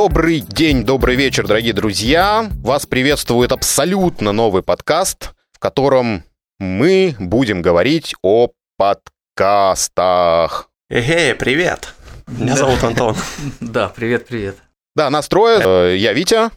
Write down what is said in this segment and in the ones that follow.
Добрый день, добрый вечер, дорогие друзья. Вас приветствует абсолютно новый подкаст, в котором мы будем говорить о подкастах. Эй, привет! Меня зовут Антон. Да, привет-привет. Да, настроен. Э, Я Витя.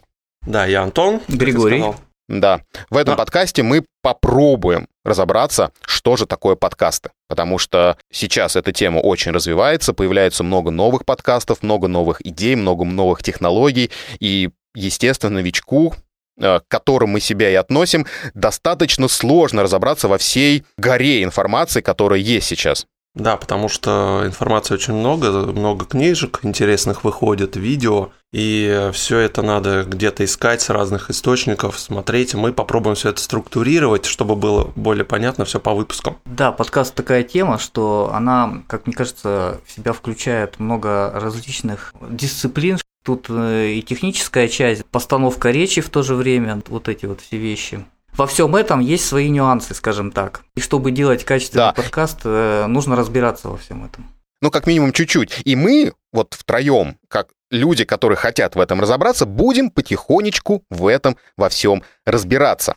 Да, я Антон. Григорий. Да. В этом подкасте мы попробуем разобраться, что же такое подкасты. Потому что сейчас эта тема очень развивается, появляется много новых подкастов, много новых идей, много новых технологий. И, естественно, новичку, э, к которому мы себя и относим, достаточно сложно разобраться во всей горе информации, которая есть сейчас. Да, потому что информации очень много, много книжек интересных выходит, видео, и все это надо где-то искать с разных источников, смотреть. Мы попробуем все это структурировать, чтобы было более понятно все по выпускам. Да, подкаст такая тема, что она, как мне кажется, в себя включает много различных дисциплин. Тут э, и техническая часть, постановка речи в то же время, вот эти вот все вещи. Во всем этом есть свои нюансы, скажем так. И чтобы делать качественный Да. подкаст, э, нужно разбираться во всем этом. Ну, как минимум, чуть-чуть. И мы вот втроем, как люди, которые хотят в этом разобраться, будем потихонечку в этом во всем разбираться.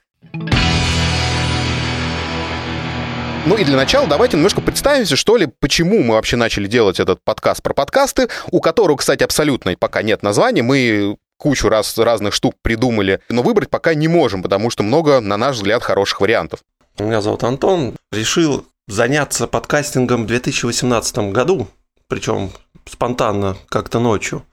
Ну и для начала давайте немножко представимся, что ли, почему мы вообще начали делать этот подкаст про подкасты, у которого, кстати, абсолютно пока нет названия. Мы кучу раз, разных штук придумали, но выбрать пока не можем, потому что много, на наш взгляд, хороших вариантов. Меня зовут Антон. Решил заняться подкастингом в 2018 году, причем спонтанно, как-то ночью.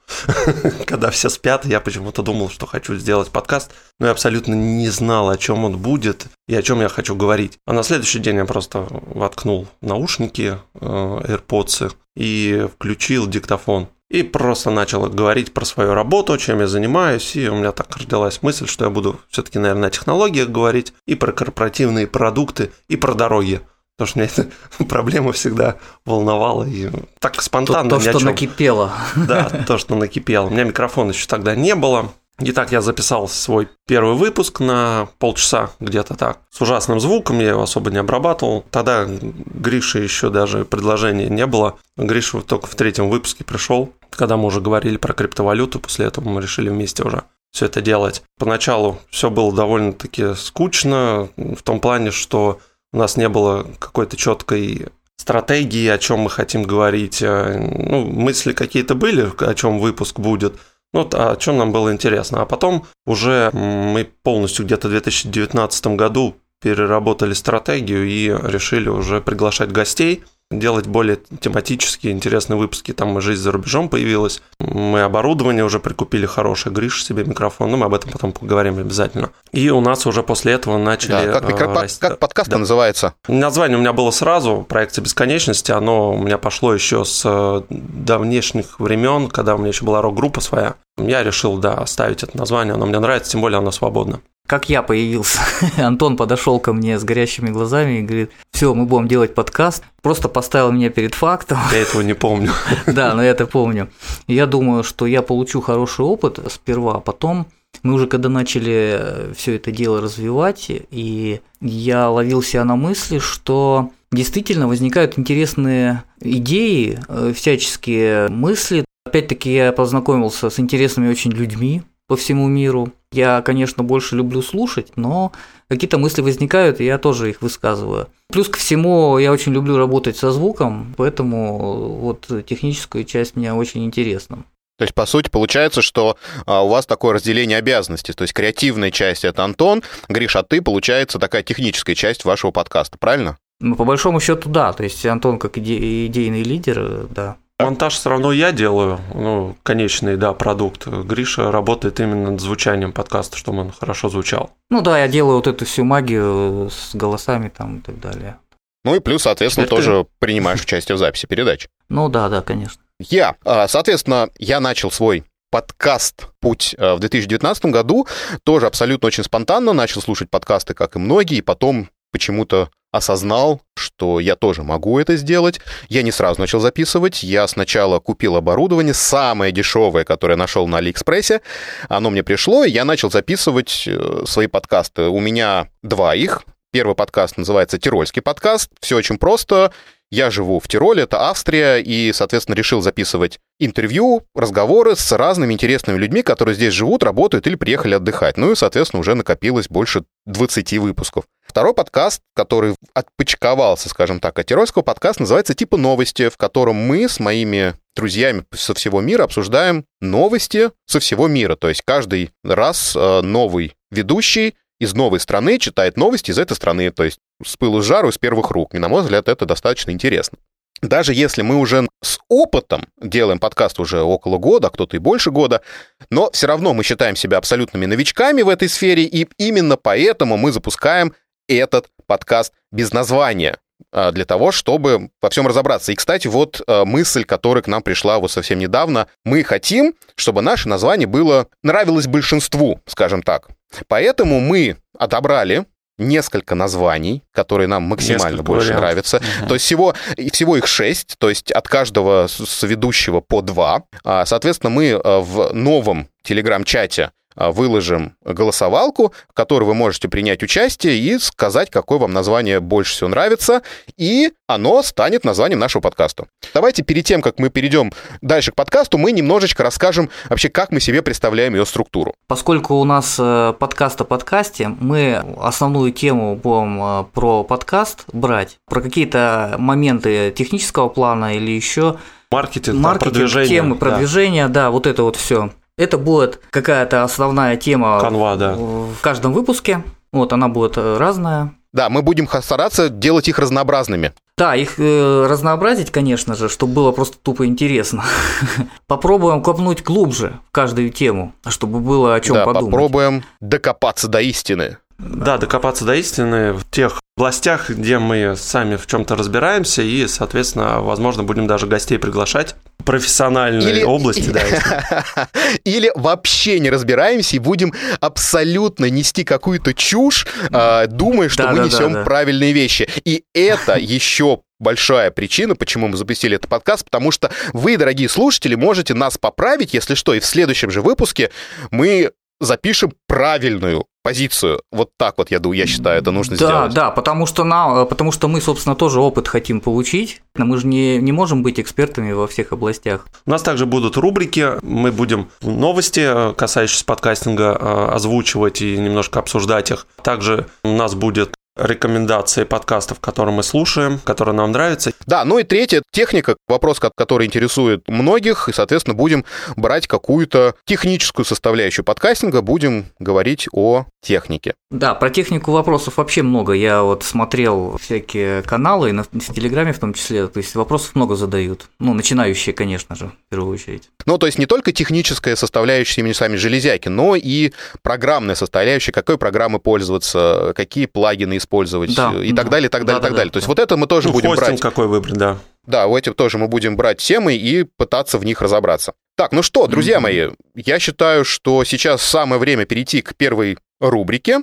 Когда все спят, я почему-то думал, что хочу сделать подкаст, но я абсолютно не знал, о чем он будет и о чем я хочу говорить. А на следующий день я просто воткнул наушники, э, AirPods и включил диктофон. И просто начал говорить про свою работу, чем я занимаюсь, и у меня так родилась мысль, что я буду все-таки, наверное, о технологиях говорить, и про корпоративные продукты, и про дороги. Потому что меня эта проблема всегда волновала, и так То, спонтанно то, ни о что чём. накипело. Да, то, что накипело. У меня микрофона еще тогда не было. Итак, я записал свой первый выпуск на полчаса, где-то так. С ужасным звуком, я его особо не обрабатывал. Тогда Гриша еще даже предложения не было. Гриша только в третьем выпуске пришел, когда мы уже говорили про криптовалюту. После этого мы решили вместе уже все это делать. Поначалу все было довольно-таки скучно, в том плане, что у нас не было какой-то четкой стратегии, о чем мы хотим говорить. Э, Ну, мысли какие-то были, о чем выпуск будет. Ну, о чем нам было интересно. А потом уже мы полностью где-то в 2019 году переработали стратегию и решили уже приглашать гостей, делать более тематические, интересные выпуски. Там и «Жизнь за рубежом» появилась. Мы оборудование уже прикупили хорошее, Гриш себе микрофон, ну, мы об этом потом поговорим обязательно. И у нас уже после этого начали... Да, как, э, как- расти- как подкаст Да. называется? Название у меня было сразу «Проекция бесконечности». Оно у меня пошло еще с э, давнешних времен, когда у меня еще была рок-группа своя. Я решил, да, оставить это название. Оно мне нравится, тем более оно свободно. Как я появился. Антон подошел ко мне с горящими глазами и говорит, все, мы будем делать подкаст. Просто поставил меня перед фактом. Я этого не помню. Да, но я это помню. Я думаю, что я получу хороший опыт сперва, а потом мы уже когда начали все это дело развивать, и я ловил себя на мысли, что действительно возникают интересные идеи, э, всяческие мысли. Опять-таки я познакомился с интересными очень людьми по всему миру. Я, конечно, больше люблю слушать, но какие-то мысли возникают, и я тоже их высказываю. Плюс ко всему, я очень люблю работать со звуком, поэтому вот техническую часть мне очень интересна. То есть, по сути, получается, что а, у вас такое разделение обязанностей. То есть, креативная часть — это Антон, Гриш, а ты, получается, такая техническая часть вашего подкаста, правильно? Ну, по большому счету, да. То есть Антон как иде- идейный лидер, да. Монтаж все равно я делаю, ну, конечный, да, продукт. Гриша работает именно над звучанием подкаста, чтобы он хорошо звучал. Ну да, я делаю вот эту всю магию с голосами там и так далее. Ну и плюс, соответственно, Теперь ты. тоже принимаешь участие в записи передач. Ну да, да, конечно. Я, а, соответственно, я начал свой подкаст «Путь» э, в 2019 году, тоже абсолютно очень спонтанно, начал слушать подкасты, как и многие, и потом почему-то осознал, что я тоже могу это сделать. Я не сразу начал записывать. Я сначала купил оборудование, самое дешевое, которое нашел на Алиэкспрессе. Оно мне пришло, и я начал записывать э, свои подкасты. У меня два их. Первый подкаст называется «Тирольский подкаст». Все очень просто. Я живу в Тироле, это Австрия, и, соответственно, решил записывать интервью, разговоры с разными интересными людьми, которые здесь живут, работают или приехали отдыхать. Ну и, соответственно, уже накопилось больше 20 выпусков. Второй подкаст, который отпочковался, скажем так, от Тирольского подкаст, называется «Типа новости», в котором мы с моими друзьями со всего мира обсуждаем новости со всего мира. То есть каждый раз э, новый ведущий из новой страны читает новости из этой страны. То есть с пылу с жару, из первых рук. И, на мой взгляд, это достаточно интересно. Даже если мы уже с опытом делаем подкаст уже около года, а кто-то и больше года, но все равно мы считаем себя абсолютными новичками в этой сфере, и именно поэтому мы запускаем этот подкаст без названия а, для того, чтобы во всем разобраться. И, кстати, вот а, мысль, которая к нам пришла вот совсем недавно. Мы хотим, чтобы наше название было нравилось большинству, скажем так. Поэтому мы отобрали несколько названий, которые нам максимально несколько больше вариантов. нравятся. Угу. То есть всего, всего их шесть, то есть от каждого соведущего по два. А, соответственно, мы в новом телеграм-чате выложим голосовалку, в которой вы можете принять участие и сказать, какое вам название больше всего нравится, и оно станет названием нашего подкаста. Давайте перед тем, как мы перейдем дальше к подкасту, мы немножечко расскажем вообще, как мы себе представляем ее структуру. Поскольку у нас э, подкаст о подкасте, мы основную тему будем э, про подкаст брать, про какие-то моменты технического плана или еще маркетинг, маркетинг продвижение, темы продвижения, да. да, вот это вот все. Это будет какая-то основная тема Канва, да. в каждом выпуске. Вот она будет разная. Да, мы будем стараться делать их разнообразными. Да, их э, разнообразить, конечно же, чтобы было просто тупо интересно. Попробуем копнуть глубже в каждую тему, чтобы было о чем да, подумать. Попробуем докопаться до истины. Да, докопаться до истины в тех областях, где мы сами в чем-то разбираемся, и, соответственно, возможно, будем даже гостей приглашать профессиональной или, области, да. Или вообще не разбираемся и будем абсолютно нести какую-то чушь, э, думая, что да, мы да, несем да, правильные вещи. И это еще большая причина, почему мы запустили этот подкаст, потому что вы, дорогие слушатели, можете нас поправить, если что, и в следующем же выпуске мы запишем правильную позицию. Вот так вот, я, я считаю, это нужно да, сделать. Да, да, потому что, нам, потому что мы, собственно, тоже опыт хотим получить. Мы же не, не можем быть экспертами во всех областях. У нас также будут рубрики. Мы будем новости, касающиеся подкастинга, э, озвучивать и немножко обсуждать их. Также у нас будет рекомендации подкастов, которые мы слушаем, которые нам нравятся. Да, ну и третье, техника, вопрос, который интересует многих, и, соответственно, будем брать какую-то техническую составляющую подкастинга, будем говорить о технике. Да, про технику вопросов вообще много. Я вот смотрел всякие каналы, и на, в Телеграме в том числе, то есть вопросов много задают. Ну, начинающие, конечно же, в первую очередь. Ну, то есть не только техническая составляющая именно сами железяки, но и программная составляющая, какой программы пользоваться, какие плагины использовать да, и так далее, и так далее, да, и так да, далее. Да, То есть да. вот это мы тоже ну, будем брать. какой выбрать, да. Да, у этих тоже мы будем брать темы и пытаться в них разобраться. Так, ну что, друзья mm-hmm. мои, я считаю, что сейчас самое время перейти к первой рубрике.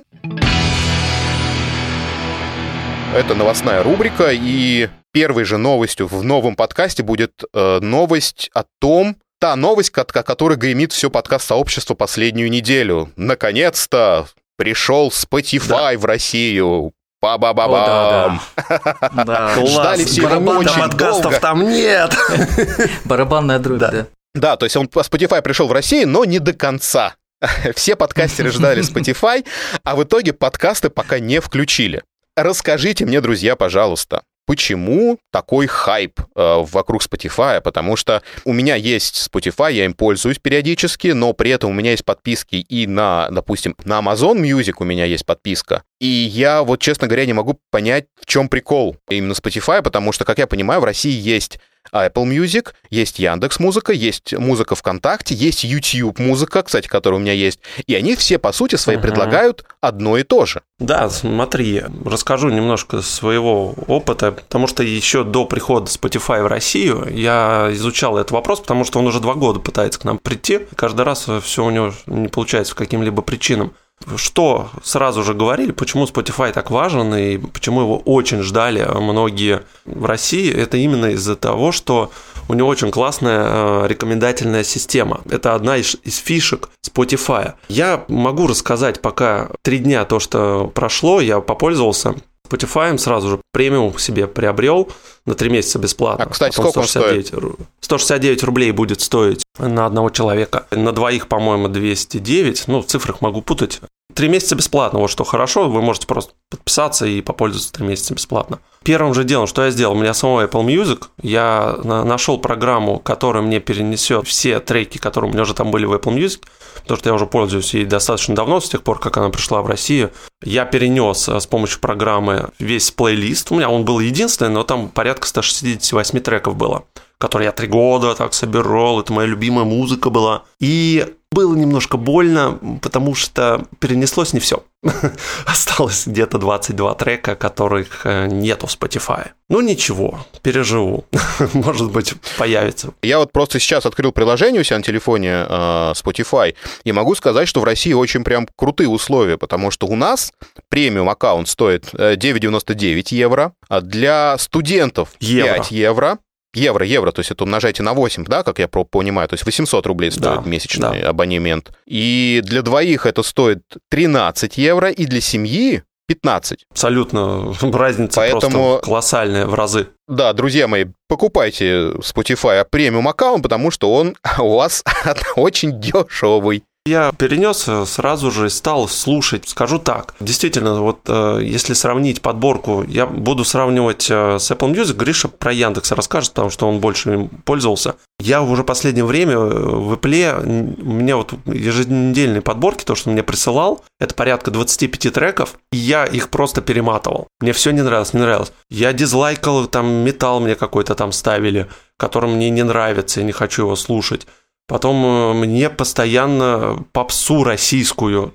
Это новостная рубрика, и первой же новостью в новом подкасте будет э, новость о том, та новость, о которой гремит все подкаст-сообщество последнюю неделю. Наконец-то пришел Spotify да. в Россию. Ба-ба-ба-бам. Да, да. Ждали все очень подкастов там нет. Барабанная дробь, да. да. Да, то есть он Spotify пришел в Россию, но не до конца. Все подкастеры ждали Spotify, а в итоге подкасты пока не включили. Расскажите мне, друзья, пожалуйста, почему такой хайп э, вокруг Spotify, потому что у меня есть Spotify, я им пользуюсь периодически, но при этом у меня есть подписки и на, допустим, на Amazon Music у меня есть подписка. И я вот, честно говоря, не могу понять, в чем прикол именно Spotify, потому что, как я понимаю, в России есть Apple Music, есть Яндекс Музыка, есть музыка ВКонтакте, есть YouTube Музыка, кстати, которая у меня есть, и они все по сути своей uh-huh. предлагают одно и то же. Да, смотри, расскажу немножко своего опыта, потому что еще до прихода Spotify в Россию я изучал этот вопрос, потому что он уже два года пытается к нам прийти, каждый раз все у него не получается по каким-либо причинам что сразу же говорили, почему Spotify так важен и почему его очень ждали многие в России, это именно из-за того, что у него очень классная э, рекомендательная система. Это одна из, из фишек Spotify. Я могу рассказать пока три дня то, что прошло, я попользовался Spotify сразу же премиум себе приобрел на 3 месяца бесплатно. А, кстати, сколько 169, он стоит? 169 рублей будет стоить на одного человека. На двоих, по-моему, 209. Ну, в цифрах могу путать. Три месяца бесплатно, вот что хорошо, вы можете просто подписаться и попользоваться три месяца бесплатно. Первым же делом, что я сделал, у меня самого Apple Music, я нашел программу, которая мне перенесет все треки, которые у меня уже там были в Apple Music, потому что я уже пользуюсь ей достаточно давно, с тех пор, как она пришла в Россию. Я перенес э, с помощью программы весь плейлист, у меня он был единственный, но там порядка 168 треков было который я три года так собирал, это моя любимая музыка была. И было немножко больно, потому что перенеслось не все. Осталось где-то 22 трека, которых э, нету в Spotify. Ну ничего, переживу. Может быть, появится. Я вот просто сейчас открыл приложение у себя на телефоне э, Spotify и могу сказать, что в России очень прям крутые условия, потому что у нас премиум аккаунт стоит 9,99 э, евро, а для студентов евро. 5 евро, Евро, евро, то есть это умножайте на 8, да, как я понимаю, то есть 800 рублей стоит да, месячный да. абонемент. И для двоих это стоит 13 евро, и для семьи 15. Абсолютно. Разница Поэтому, просто колоссальная в разы. Да, друзья мои, покупайте Spotify премиум аккаунт, потому что он у вас очень дешевый. Я перенес э, сразу же стал слушать. Скажу так, действительно, вот э, если сравнить подборку, я буду сравнивать э, с Apple Music, Гриша про Яндекс расскажет, потому что он больше им пользовался. Я уже последнее время в Apple, у меня вот еженедельные подборки, то, что мне присылал, это порядка 25 треков, и я их просто перематывал. Мне все не нравилось, не нравилось. Я дизлайкал, там металл мне какой-то там ставили, который мне не нравится, я не хочу его слушать. Потом э, мне постоянно попсу российскую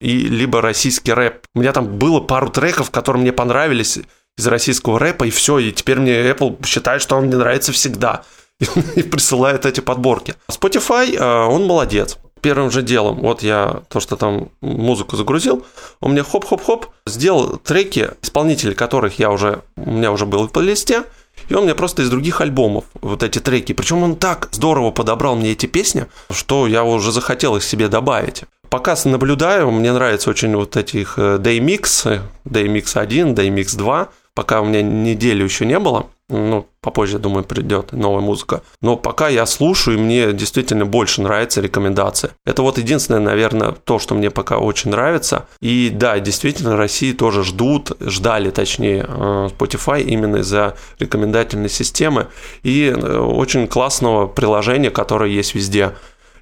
и либо российский рэп. У меня там было пару треков, которые мне понравились из российского рэпа, и все, и теперь мне Apple считает, что он мне нравится всегда. И присылает эти подборки. Spotify, э, он молодец. Первым же делом, вот я то, что там музыку загрузил, он мне хоп-хоп-хоп сделал треки, исполнители которых я уже, у меня уже был в плейлисте, и он мне просто из других альбомов вот эти треки. Причем он так здорово подобрал мне эти песни, что я уже захотел их себе добавить. Пока наблюдаю, мне нравятся очень вот этих э, Daymix, Daymix 1, Daymix 2. Пока у меня недели еще не было ну, попозже, думаю, придет новая музыка. Но пока я слушаю, и мне действительно больше нравится рекомендация. Это вот единственное, наверное, то, что мне пока очень нравится. И да, действительно, России тоже ждут, ждали, точнее, э, Spotify именно из-за рекомендательной системы и э, очень классного приложения, которое есть везде.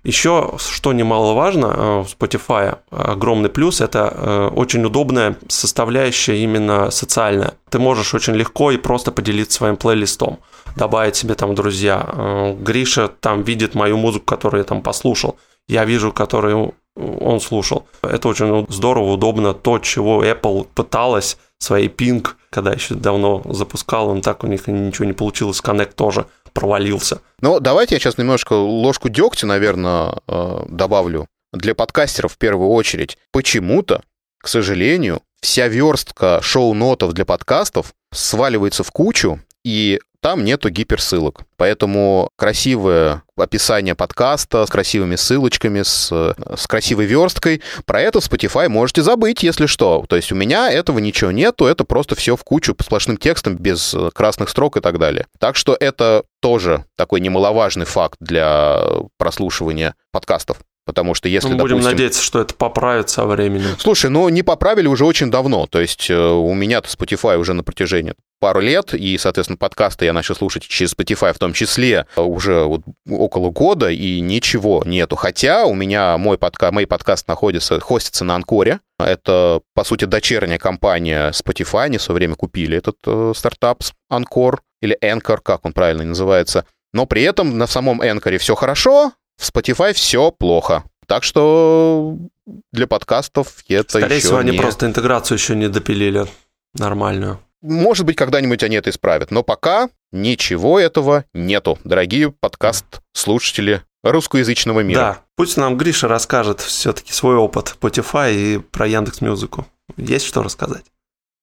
Еще, что немаловажно, э, в Spotify огромный плюс – это э, очень удобная составляющая именно социальная. Ты можешь очень легко и просто поделиться своим плейлистом, добавить себе там друзья. Э, Гриша там видит мою музыку, которую я там послушал. Я вижу, которую он слушал. Это очень здорово, удобно. То, чего Apple пыталась, своей Ping, когда еще давно запускал, он так у них ничего не получилось. Connect тоже провалился. Ну, давайте я сейчас немножко ложку дегтя, наверное, э, добавлю. Для подкастеров в первую очередь. Почему-то, к сожалению, вся верстка шоу-нотов для подкастов сваливается в кучу, и там нету гиперссылок. Поэтому красивое описание подкаста с красивыми ссылочками, с, с красивой версткой. Про это в Spotify можете забыть, если что. То есть у меня этого ничего нету, это просто все в кучу сплошным текстом, без красных строк и так далее. Так что это тоже такой немаловажный факт для прослушивания подкастов. Потому что если, Мы допустим... будем надеяться, что это поправится со временем. Слушай, ну не поправили уже очень давно. То есть э, у меня-то Spotify уже на протяжении пару лет, и, соответственно, подкасты я начал слушать через Spotify в том числе уже вот около года, и ничего нету. Хотя у меня мой подка... мои подкасты находятся, хостятся на Анкоре. Это, по сути, дочерняя компания Spotify. Они в свое время купили этот э, стартап Анкор, или Anchor, как он правильно называется. Но при этом на самом Anchor все хорошо, в Spotify все плохо. Так что для подкастов это Скорее еще всего, не... они просто интеграцию еще не допилили нормальную. Может быть, когда-нибудь они это исправят, но пока ничего этого нету, дорогие подкаст-слушатели русскоязычного мира. Да, пусть нам Гриша расскажет все-таки свой опыт Spotify и про Яндекс Музыку. Есть что рассказать?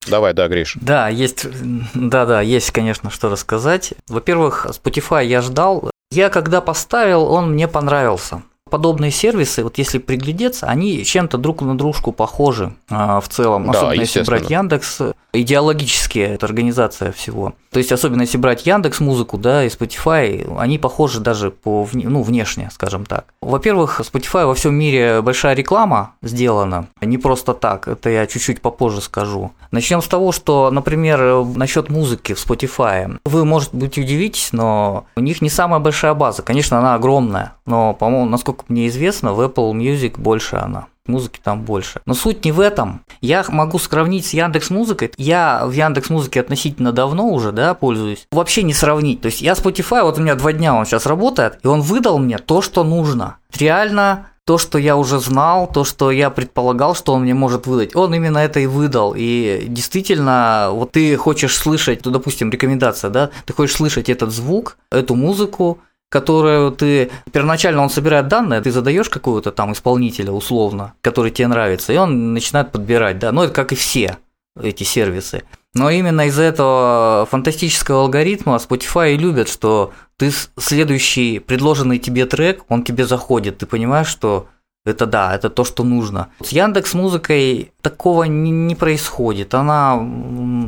Давай, да, Гриш. Да, есть, да, да, есть, конечно, что рассказать. Во-первых, Spotify я ждал, я когда поставил, он мне понравился. Подобные сервисы, вот если приглядеться, они чем-то друг на дружку похожи а, в целом, да, особенно если брать Яндекс. Идеологически это организация всего. То есть, особенно если брать Яндекс Музыку, да, и Spotify, они похожи даже по, ну, внешне, скажем так. Во-первых, Spotify во всем мире большая реклама сделана, не просто так, это я чуть-чуть попозже скажу. Начнем с того, что, например, насчет музыки в Spotify. Вы, может быть, удивитесь, но у них не самая большая база. Конечно, она огромная, но, по-моему, насколько мне известно, в Apple Music больше она музыки там больше. Но суть не в этом. Я могу сравнить с Яндекс Музыкой. Я в Яндекс Музыке относительно давно уже, да, пользуюсь. Вообще не сравнить. То есть я Spotify, вот у меня два дня он сейчас работает, и он выдал мне то, что нужно. Реально то, что я уже знал, то, что я предполагал, что он мне может выдать, он именно это и выдал. И действительно, вот ты хочешь слышать, ну, допустим, рекомендация, да, ты хочешь слышать этот звук, эту музыку, которую ты первоначально он собирает данные, ты задаешь какого-то там исполнителя условно, который тебе нравится, и он начинает подбирать, да, ну это как и все эти сервисы. Но именно из-за этого фантастического алгоритма Spotify и любят, что ты следующий предложенный тебе трек, он тебе заходит, ты понимаешь, что это да, это то, что нужно. С Яндекс Музыкой такого не, не происходит. Она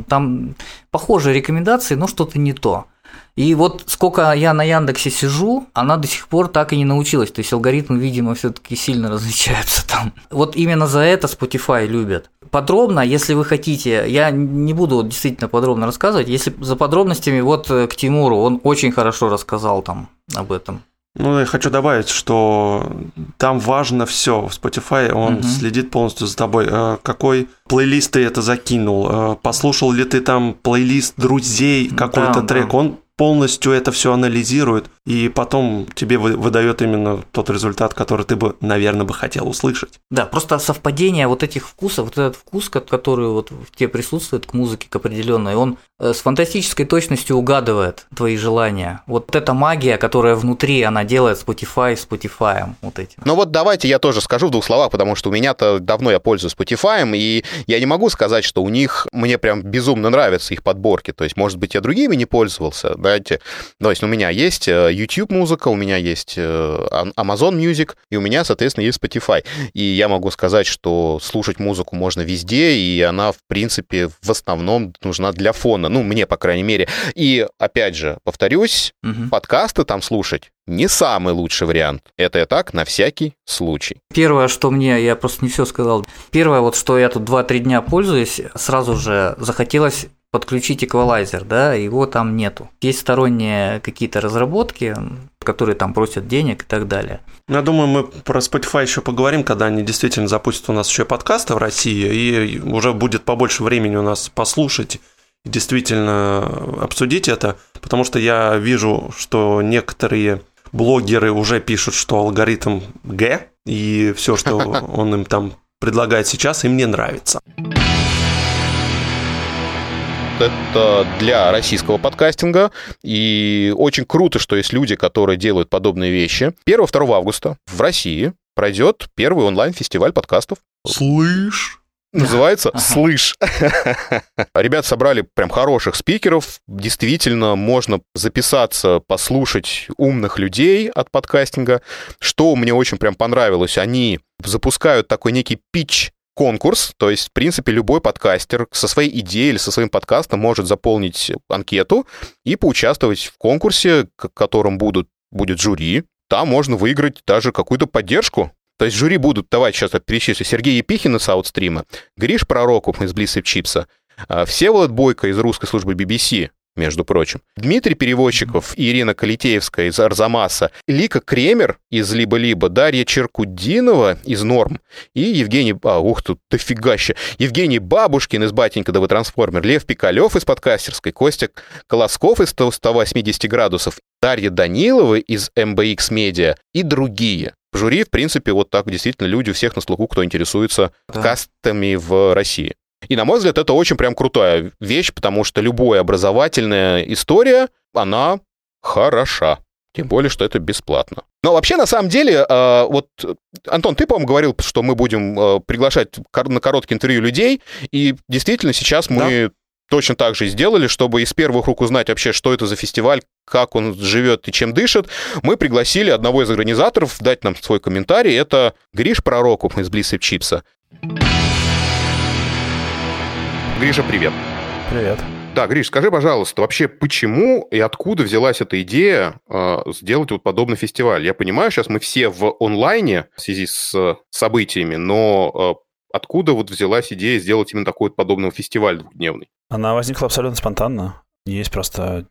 там похожие рекомендации, но что-то не то. И вот сколько я на Яндексе сижу, она до сих пор так и не научилась. То есть алгоритмы, видимо, все-таки сильно различаются там. Вот именно за это Spotify любят. Подробно, если вы хотите, я не буду действительно подробно рассказывать. Если за подробностями, вот э, к Тимуру, он очень хорошо рассказал там об этом. Ну, я хочу добавить, что там важно все. В Spotify он угу. следит полностью за тобой. Э, какой плейлист ты это закинул? Э, послушал ли ты там плейлист друзей, какой-то да, трек? Да. Он полностью это все анализирует, и потом тебе выдает именно тот результат, который ты бы, наверное, бы хотел услышать. Да, просто совпадение вот этих вкусов, вот этот вкус, который вот в тебе присутствует к музыке, к определенной, он э, с фантастической точностью угадывает твои желания. Вот эта магия, которая внутри, она делает Spotify Spotify вот этим. Ну вот давайте я тоже скажу в двух словах, потому что у меня-то давно я пользуюсь Spotify, и я не могу сказать, что у них мне прям безумно нравятся их подборки. То есть, может быть, я другими не пользовался, знаете. То есть у меня есть э, YouTube музыка, у меня есть э, Amazon Music, и у меня, соответственно, есть Spotify. И я могу сказать, что слушать музыку можно везде, и она, в принципе, в основном нужна для фона. Ну, мне, по крайней мере. И, опять же, повторюсь, угу. подкасты там слушать не самый лучший вариант. Это я так, на всякий случай. Первое, что мне, я просто не все сказал. Первое, вот что я тут 2-3 дня пользуюсь, сразу же захотелось подключить эквалайзер, да, его там нету. Есть сторонние какие-то разработки, которые там просят денег и так далее. Я думаю, мы про Spotify еще поговорим, когда они действительно запустят у нас еще подкасты в России, и уже будет побольше времени у нас послушать и действительно обсудить это, потому что я вижу, что некоторые блогеры уже пишут, что алгоритм Г, и все, что он им там предлагает сейчас, им не нравится это для российского подкастинга. И очень круто, что есть люди, которые делают подобные вещи. 1-2 августа в России пройдет первый онлайн-фестиваль подкастов. Слышь? Называется «Слышь». Ребят собрали прям хороших спикеров. Действительно, можно записаться, послушать умных людей от подкастинга. Что мне очень прям понравилось, они запускают такой некий питч конкурс, то есть, в принципе, любой подкастер со своей идеей или со своим подкастом может заполнить анкету и поучаствовать в конкурсе, к которым будут, будет жюри. Там можно выиграть даже какую-то поддержку. То есть жюри будут, давайте сейчас перечислю, Сергей Епихин из Аутстрима, Гриш Пророков из Блиссип Чипса, а, Всеволод Бойко из русской службы BBC, между прочим. Дмитрий Переводчиков и Ирина Калитеевская из Арзамаса, Лика Кремер из Либо-Либо, Дарья Черкудинова из Норм и Евгений... А, ух, тут дофигаща. Евгений Бабушкин из Батенька ДВ Трансформер, Лев Пикалев из подкастерской, Костя Колосков из 180 градусов, Дарья Данилова из MBX Media и другие. В жюри, в принципе, вот так действительно люди у всех на слуху, кто интересуется да. кастами в России. И, на мой взгляд, это очень прям крутая вещь, потому что любая образовательная история, она хороша. Тем более, что это бесплатно. Но вообще, на самом деле, э, вот, Антон, ты, по-моему, говорил, что мы будем э, приглашать на короткие интервью людей, и действительно сейчас мы да. точно так же сделали, чтобы из первых рук узнать вообще, что это за фестиваль, как он живет и чем дышит. Мы пригласили одного из организаторов дать нам свой комментарий. Это Гриш Пророков из Блиссип Чипса. Гриша, привет. Привет. Да, Гриш, скажи, пожалуйста, вообще почему и откуда взялась эта идея э, сделать вот подобный фестиваль? Я понимаю, сейчас мы все в онлайне в связи с событиями, но э, откуда вот взялась идея сделать именно такой вот подобный фестиваль двухдневный? Она возникла абсолютно спонтанно. Есть просто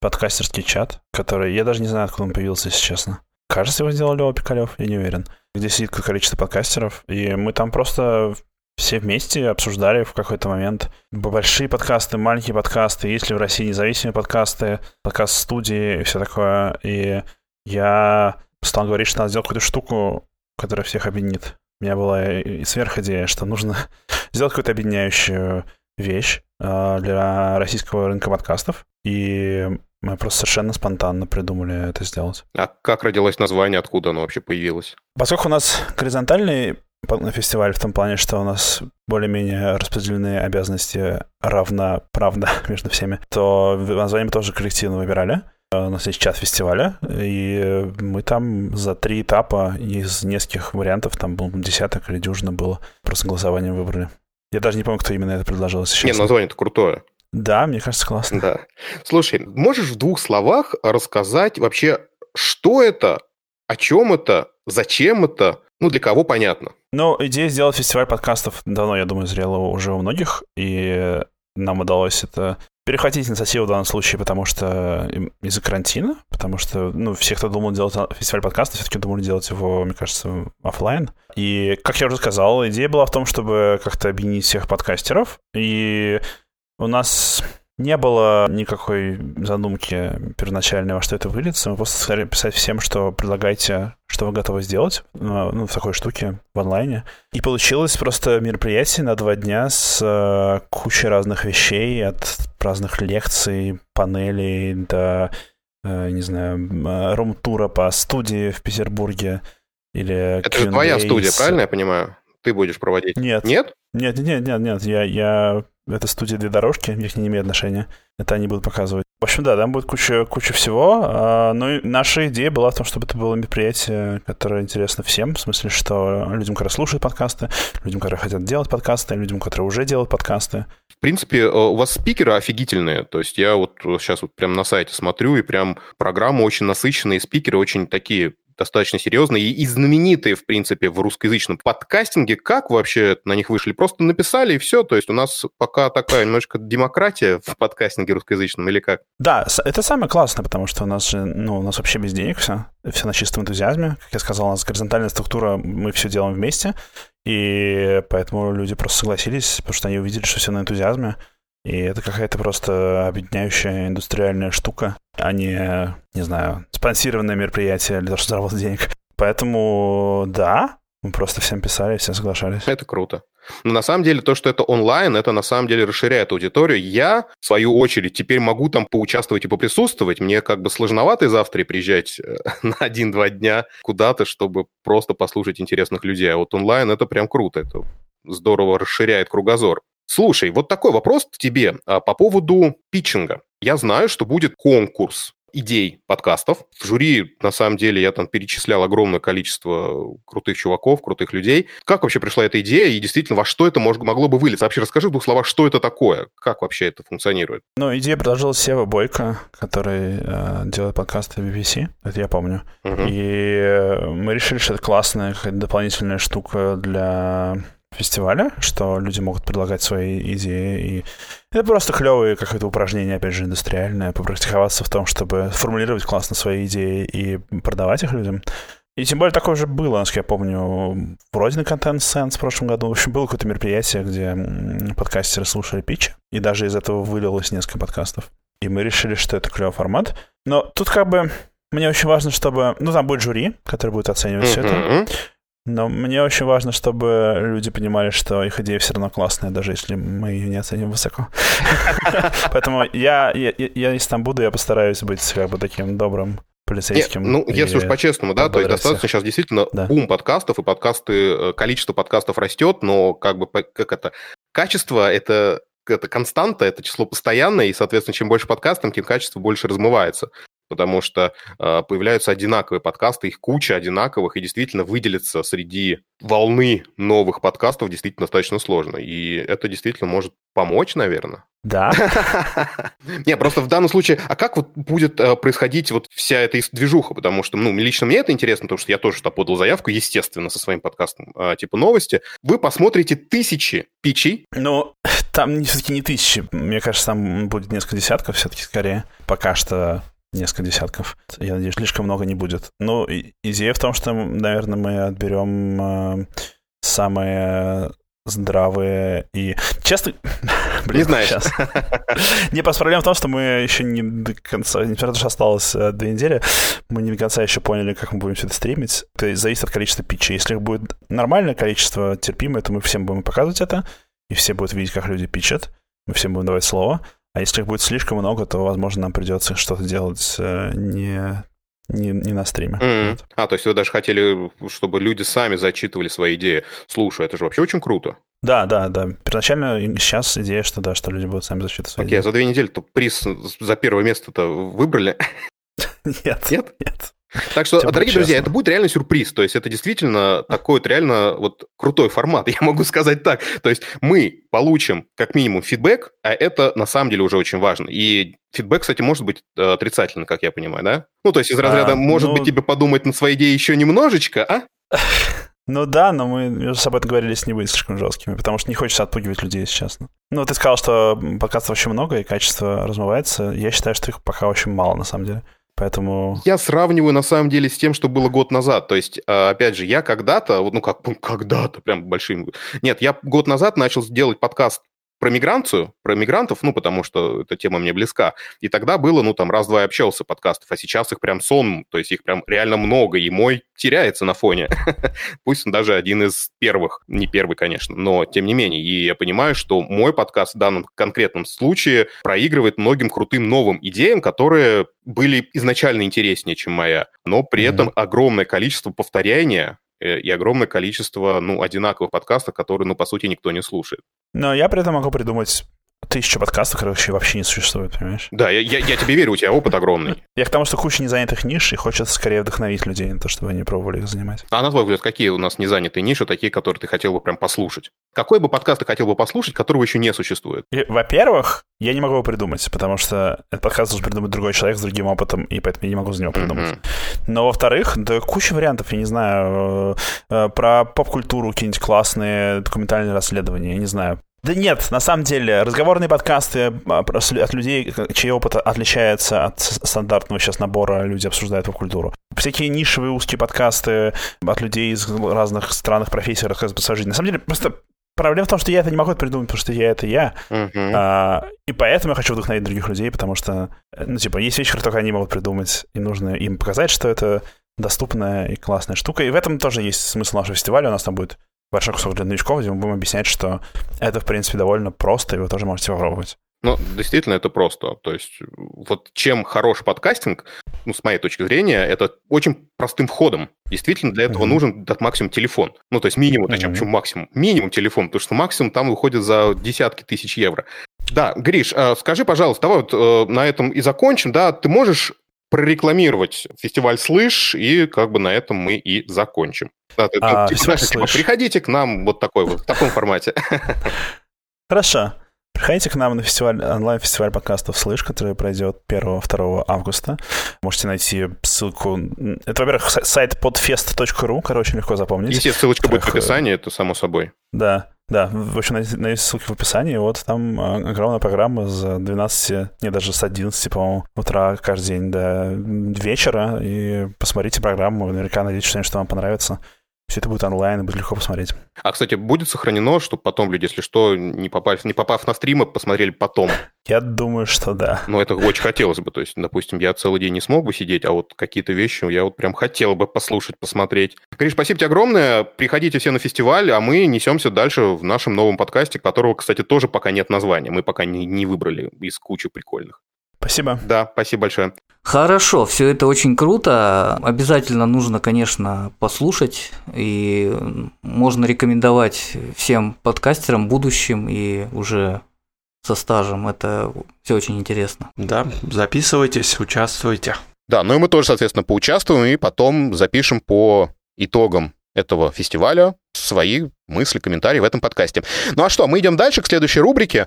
подкастерский чат, который... Я даже не знаю, откуда он появился, если честно. Кажется, его сделал Лева Пикалев, я не уверен. Где сидит какое количество подкастеров, и мы там просто все вместе обсуждали в какой-то момент большие подкасты, маленькие подкасты, есть ли в России независимые подкасты, подкаст-студии и все такое. И я стал говорить, что надо сделать какую-то штуку, которая всех объединит. У меня была и сверх что нужно сделать какую-то объединяющую вещь э, для российского рынка подкастов. И мы просто совершенно спонтанно придумали это сделать. А как родилось название, откуда оно вообще появилось? Поскольку у нас горизонтальный на фестиваль в том плане, что у нас более-менее распределены обязанности равноправно между всеми, то название мы тоже коллективно выбирали. У нас есть чат фестиваля, и мы там за три этапа из нескольких вариантов, там был десяток или дюжина было, просто голосованием выбрали. Я даже не помню, кто именно это предложил. Нет, название-то крутое. Да, мне кажется, классно. Да. Слушай, можешь в двух словах рассказать вообще, что это, о чем это, зачем это, ну, для кого понятно? Ну, идея сделать фестиваль подкастов давно, я думаю, зрела уже у многих, и нам удалось это перехватить инициативу в данном случае, потому что из-за карантина, потому что, ну, все, кто думал делать фестиваль подкастов, все-таки думали делать его, мне кажется, офлайн. И, как я уже сказал, идея была в том, чтобы как-то объединить всех подкастеров, и у нас не было никакой задумки первоначальной, во что это выльется. Мы просто стали писать всем, что предлагайте, что вы готовы сделать ну, ну, в такой штуке в онлайне. И получилось просто мероприятие на два дня с э, кучей разных вещей, от разных лекций, панелей до, э, не знаю, э, рум-тура по студии в Петербурге. Или это же твоя студия, правильно я понимаю? Ты будешь проводить? Нет. Нет? Нет, нет, нет, нет. Я, я это студия «Две дорожки», у них не имеет отношения. Это они будут показывать. В общем, да, там будет куча, куча всего. А, ну и наша идея была в том, чтобы это было мероприятие, которое интересно всем. В смысле, что людям, которые слушают подкасты, людям, которые хотят делать подкасты, людям, которые уже делают подкасты. В принципе, э, у вас спикеры офигительные. То есть я вот сейчас вот прям на сайте смотрю, и прям программа очень насыщенная, и спикеры очень такие достаточно серьезные и знаменитые, в принципе, в русскоязычном подкастинге. Как вообще на них вышли? Просто написали и все? То есть у нас пока такая немножко демократия в подкастинге русскоязычном или как? Да, это самое классное, потому что у нас же, ну, у нас вообще без денег все, все на чистом энтузиазме. Как я сказал, у нас горизонтальная структура, мы все делаем вместе, и поэтому люди просто согласились, потому что они увидели, что все на энтузиазме. И это какая-то просто объединяющая индустриальная штука, а не, не знаю, спонсированное мероприятие для того, чтобы заработать денег. Поэтому да, мы просто всем писали, все соглашались. Это круто. Но на самом деле то, что это онлайн, это на самом деле расширяет аудиторию. Я, в свою очередь, теперь могу там поучаствовать и поприсутствовать. Мне как бы сложновато из Австрии приезжать э, на один-два дня куда-то, чтобы просто послушать интересных людей. А вот онлайн это прям круто. Это здорово расширяет кругозор. Слушай, вот такой вопрос к тебе а, по поводу питчинга. Я знаю, что будет конкурс идей подкастов. В жюри, на самом деле, я там перечислял огромное количество крутых чуваков, крутых людей. Как вообще пришла эта идея и действительно во что это мож- могло бы вылиться? Вообще расскажи в двух словах, что это такое? Как вообще это функционирует? Ну, идея предложил Сева Бойко, который э, делает подкасты BBC, это я помню. Угу. И мы решили, что это классная дополнительная штука для фестиваля, что люди могут предлагать свои идеи. И это просто клевое какое-то упражнение, опять же, индустриальное, попрактиковаться в том, чтобы формулировать классно свои идеи и продавать их людям. И тем более такое уже было, насколько я помню, вроде на контент Sense в прошлом году. В общем, было какое-то мероприятие, где подкастеры слушали питч, и даже из этого вылилось несколько подкастов. И мы решили, что это клевый формат. Но тут как бы мне очень важно, чтобы... Ну, там будет жюри, который будет оценивать mm-hmm. все это. Но мне очень важно, чтобы люди понимали, что их идея все равно классная, даже если мы ее не оценим высоко. Поэтому я, если там буду, я постараюсь быть как бы таким добрым полицейским. Нет, ну, если уж по-честному, да, то есть достаточно сейчас действительно да. бум подкастов, и подкасты, э, количество подкастов растет, но как бы, как это, качество это это константа, это число постоянное, и, соответственно, чем больше подкастов, тем качество больше размывается потому что э, появляются одинаковые подкасты, их куча одинаковых, и действительно выделиться среди волны новых подкастов действительно достаточно сложно. И это действительно может помочь, наверное. Да. Не, просто в данном случае, а как вот будет э, происходить вот вся эта движуха? Потому что, ну, лично мне это интересно, потому что я тоже что подал заявку, естественно, со своим подкастом э, типа новости. Вы посмотрите тысячи пичей. Ну, там все-таки не тысячи. Мне кажется, там будет несколько десятков все-таки скорее. Пока что несколько десятков. Я надеюсь, слишком много не будет. Ну, идея в том, что, наверное, мы отберем э, самые здравые и... Честно... Блин, не знаешь. Сейчас. Не, просто проблема в том, что мы еще не до конца... Несмотря то, что осталось э, две недели, мы не до конца еще поняли, как мы будем все это стримить. То есть зависит от количества питчей. Если будет нормальное количество терпимое, то мы всем будем показывать это, и все будут видеть, как люди питчат. Мы всем будем давать слово. А если их будет слишком много, то, возможно, нам придется что-то делать э, не не, не на стриме. Mm-hmm. Вот. А, то есть вы даже хотели, чтобы люди сами зачитывали свои идеи. Слушай, это же вообще очень круто. Да, да, да. Первоначально сейчас идея, что да, что люди будут сами зачитывать свои Окей, okay, а за две недели-то приз за первое место-то выбрали? Нет. Нет? Нет. Так что, дорогие честно. друзья, это будет реально сюрприз. То есть это действительно такой вот реально вот крутой формат, я могу сказать так. То есть мы получим как минимум фидбэк, а это на самом деле уже очень важно. И фидбэк, кстати, может быть э, отрицательный, как я понимаю, да? Ну, то есть из разряда, а, может ну... быть, тебе подумать над своей идеей еще немножечко, а? Ну да, но мы между собой договорились не быть слишком жесткими, потому что не хочется отпугивать людей, если честно. Ну, ты сказал, что подкастов очень много, и качество размывается. Я считаю, что их пока очень мало, на самом деле. Поэтому... Я сравниваю, на самом деле, с тем, что было год назад. То есть, а, опять же, я когда-то, ну как, ну, когда-то, прям большим... Нет, я год назад начал делать подкаст про миграцию, про мигрантов, ну, потому что эта тема мне близка. И тогда было, ну, там, раз-два общался подкастов, а сейчас их прям сон, то есть их прям реально много, и мой теряется на фоне. Пусть он даже один из первых, не первый, конечно, но тем не менее. И я понимаю, что мой подкаст в данном конкретном случае проигрывает многим крутым новым идеям, которые были изначально интереснее, чем моя, но при mm-hmm. этом огромное количество повторяния Э, и огромное количество, ну, одинаковых подкастов, которые, ну, по сути, никто не слушает. Но я при этом могу придумать тысячу подкастов, короче, вообще не существует, понимаешь? Да, я, я, я тебе верю, у тебя опыт огромный. Я к тому, что куча незанятых ниш, и хочется скорее вдохновить людей на то, чтобы они пробовали их занимать. А на твой взгляд, какие у нас незанятые ниши, такие, которые ты хотел бы прям послушать? Какой бы подкаст ты хотел бы послушать, которого еще не существует? Во-первых, я не могу его придумать, потому что этот подкаст должен придумать другой человек с другим опытом, и поэтому я не могу за него придумать. Mm-hmm. Но во-вторых, да куча вариантов, я не знаю, э, э, про поп-культуру какие-нибудь классные документальные расследования, я не знаю, да нет, на самом деле, разговорные подкасты а, от людей, чей опыт отличается от стандартного сейчас набора, люди обсуждают поп-культуру. Всякие нишевые узкие подкасты от людей из разных странных профессий рассказывают про свою жизнь. На самом деле, просто Проблема в том, что я это не могу придумать, потому что я это я. Uh-huh. А, и поэтому я хочу вдохновить других людей, потому что, ну, типа, есть вещи, которые только они могут придумать, и нужно им показать, что это доступная и классная штука. И в этом тоже есть смысл нашего фестиваля. У нас там будет большой кусок для новичков, где мы будем объяснять, что это, в принципе, довольно просто, и вы тоже можете попробовать. Ну, действительно, это просто. То есть, вот чем хорош подкастинг, ну, с моей точки зрения, это очень простым входом. Действительно, для этого mm-hmm. нужен от максимум телефон. Ну, то есть минимум, mm-hmm. почему максимум? Минимум телефон, потому что максимум там выходит за десятки тысяч евро. Да, Гриш, а скажи, пожалуйста, давай вот э, на этом и закончим. Да, ты можешь прорекламировать фестиваль «Слышь», и как бы на этом мы и закончим. Да, ты, а, ты, знаешь, типа, приходите к нам вот такой вот, в таком формате. Хорошо. Приходите к нам на фестиваль, онлайн-фестиваль подкастов «Слышь», который пройдет 1-2 августа. Можете найти ссылку... Это, во-первых, сайт podfest.ru, короче, легко запомнить. Если ссылочка будет в описании, это само собой. Да, да, в общем, найдите ссылки в описании. Вот там а, огромная программа с 12, не даже с 11, по-моему, утра каждый день до вечера. И посмотрите программу, наверняка что-нибудь, что вам понравится. Все это будет онлайн, и будет легко посмотреть. А, кстати, будет сохранено, чтобы потом люди, если что, не, попав, не попав на стримы, посмотрели потом? Я думаю, что да. Но это очень хотелось бы. То есть, допустим, я целый день не смог бы сидеть, а вот какие-то вещи я вот прям хотел бы послушать, посмотреть. Гриш, спасибо тебе огромное. Приходите все на фестиваль, а мы несемся дальше в нашем новом подкасте, которого, кстати, тоже пока нет названия. Мы пока не, не выбрали из кучи прикольных. Спасибо. Да, спасибо большое. Хорошо, все это очень круто. Обязательно нужно, конечно, послушать. И можно рекомендовать всем подкастерам будущим и уже со стажем. Это все очень интересно. Да, записывайтесь, участвуйте. Да, ну и мы тоже, соответственно, поучаствуем и потом запишем по итогам этого фестиваля свои мысли, комментарии в этом подкасте. Ну а что, мы идем дальше к следующей рубрике.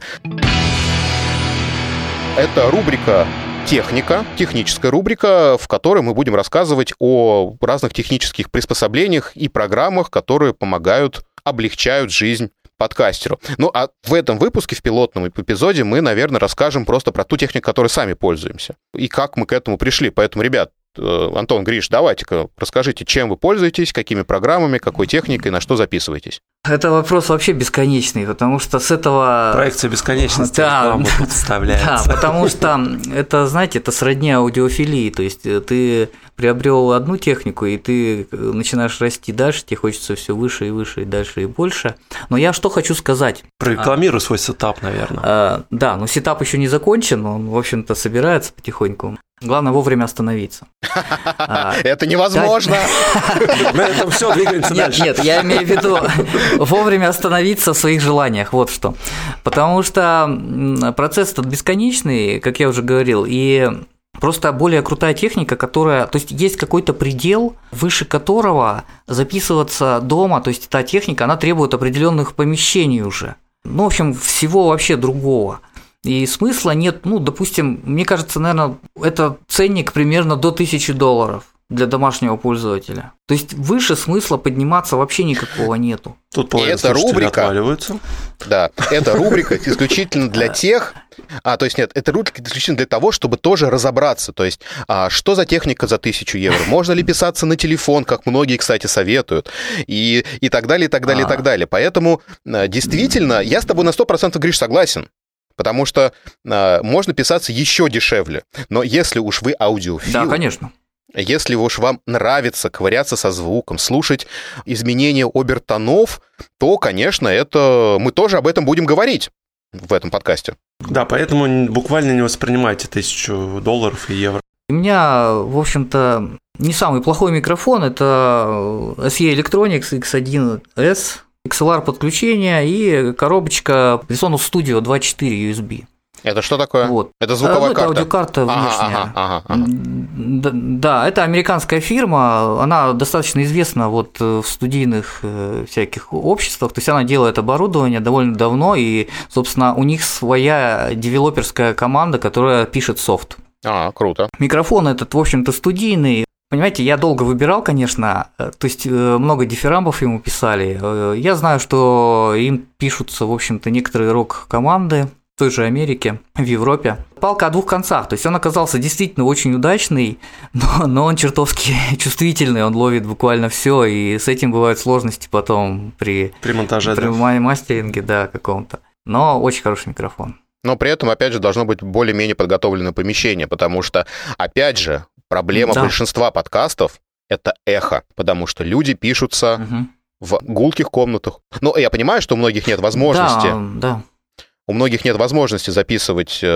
Это рубрика техника, техническая рубрика, в которой мы будем рассказывать о разных технических приспособлениях и программах, которые помогают, облегчают жизнь подкастеру. Ну, а в этом выпуске, в пилотном эпизоде, мы, наверное, расскажем просто про ту технику, которой сами пользуемся, и как мы к этому пришли. Поэтому, ребят, э, Антон, Гриш, давайте-ка расскажите, чем вы пользуетесь, какими программами, какой техникой, на что записываетесь. Это вопрос вообще бесконечный, потому что с этого... Проекция бесконечности да, представляется. Да, потому что это, знаете, это сродни аудиофилии, то есть э, ты приобрел одну технику, и ты э, начинаешь расти дальше, тебе хочется все выше и выше, и дальше, и больше. Но я что хочу сказать. Прорекламируй а, свой setup, наверное. А, да, но setup еще не закончен, он, в общем-то, собирается потихоньку. Главное вовремя остановиться. А, это невозможно. На этом все, двигаемся дальше. Нет, я имею в виду вовремя остановиться в своих желаниях, вот что. Потому что процесс этот бесконечный, как я уже говорил, и Просто более крутая техника, которая, то есть есть какой-то предел, выше которого записываться дома, то есть та техника, она требует определенных помещений уже. Ну, в общем, всего вообще другого. И смысла нет, ну, допустим, мне кажется, наверное, это ценник примерно до 1000 долларов для домашнего пользователя. То есть выше смысла подниматься вообще никакого нету. Тут и это рубрика. Да, это рубрика исключительно для тех. А, то есть нет, это рубрика исключительно для того, чтобы тоже разобраться. То есть, а, что за техника за тысячу евро? Можно ли писаться на телефон, как многие, кстати, советуют? И, и так далее, и так далее, и так далее. Поэтому а, действительно, я с тобой на 100% Гриш согласен потому что э, можно писаться еще дешевле. Но если уж вы аудиофил... Да, конечно. Если уж вам нравится ковыряться со звуком, слушать изменения обертонов, то, конечно, это мы тоже об этом будем говорить в этом подкасте. Да, поэтому буквально не воспринимайте тысячу долларов и евро. У меня, в общем-то, не самый плохой микрофон, это SE Electronics X1S XLR подключение и коробочка Presonus Studio 2.4 USB. Это что такое? Вот. Это звуковая ну, карта? Это аудиокарта внешняя. Ага, ага, ага. Да, это американская фирма, она достаточно известна вот в студийных э, всяких обществах, то есть она делает оборудование довольно давно, и, собственно, у них своя девелоперская команда, которая пишет софт. А, круто. Микрофон этот, в общем-то, студийный, Понимаете, я долго выбирал, конечно, э, то есть э, много дифирамбов ему писали. Э, я знаю, что им пишутся, в общем-то, некоторые рок-команды той же Америке, в Европе. Палка о двух концах, то есть он оказался действительно очень удачный, но, но он чертовски чувствительный, он ловит буквально все, и с этим бывают сложности потом при, при монтаже, при да. мастеринге, да, каком-то. Но очень хороший микрофон. Но при этом, опять же, должно быть более-менее подготовленное помещение, потому что, опять же, Проблема да. большинства подкастов — это эхо, потому что люди пишутся угу. в гулких комнатах. Ну, я понимаю, что у многих нет возможности. Да, да. У многих нет возможности записывать э,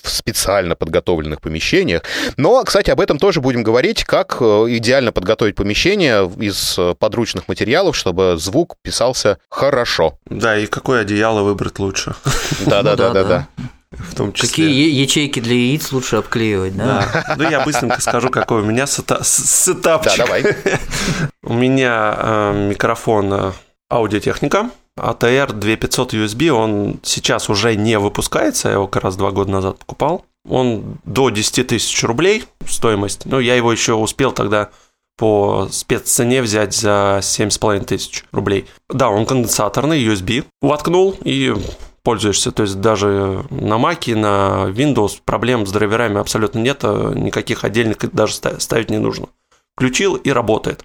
в специально подготовленных помещениях. Но, кстати, об этом тоже будем говорить, как э, идеально подготовить помещение из э, подручных материалов, чтобы звук писался хорошо. Да, и какое одеяло выбрать лучше. Да-да-да-да-да. В том числе. Какие ячейки для яиц лучше обклеивать, да? да. Ну, я быстренько скажу, какой у меня сета... сетапчик. Да, давай. у меня микрофон аудиотехника, ATR 2500 USB, он сейчас уже не выпускается, я его как раз два года назад покупал. Он до 10 тысяч рублей стоимость, но я его еще успел тогда по спеццене взять за 7,5 тысяч рублей. Да, он конденсаторный, USB. Воткнул и пользуешься. То есть даже на Mac, на Windows проблем с драйверами абсолютно нет, никаких отдельных даже ставить не нужно. Включил и работает.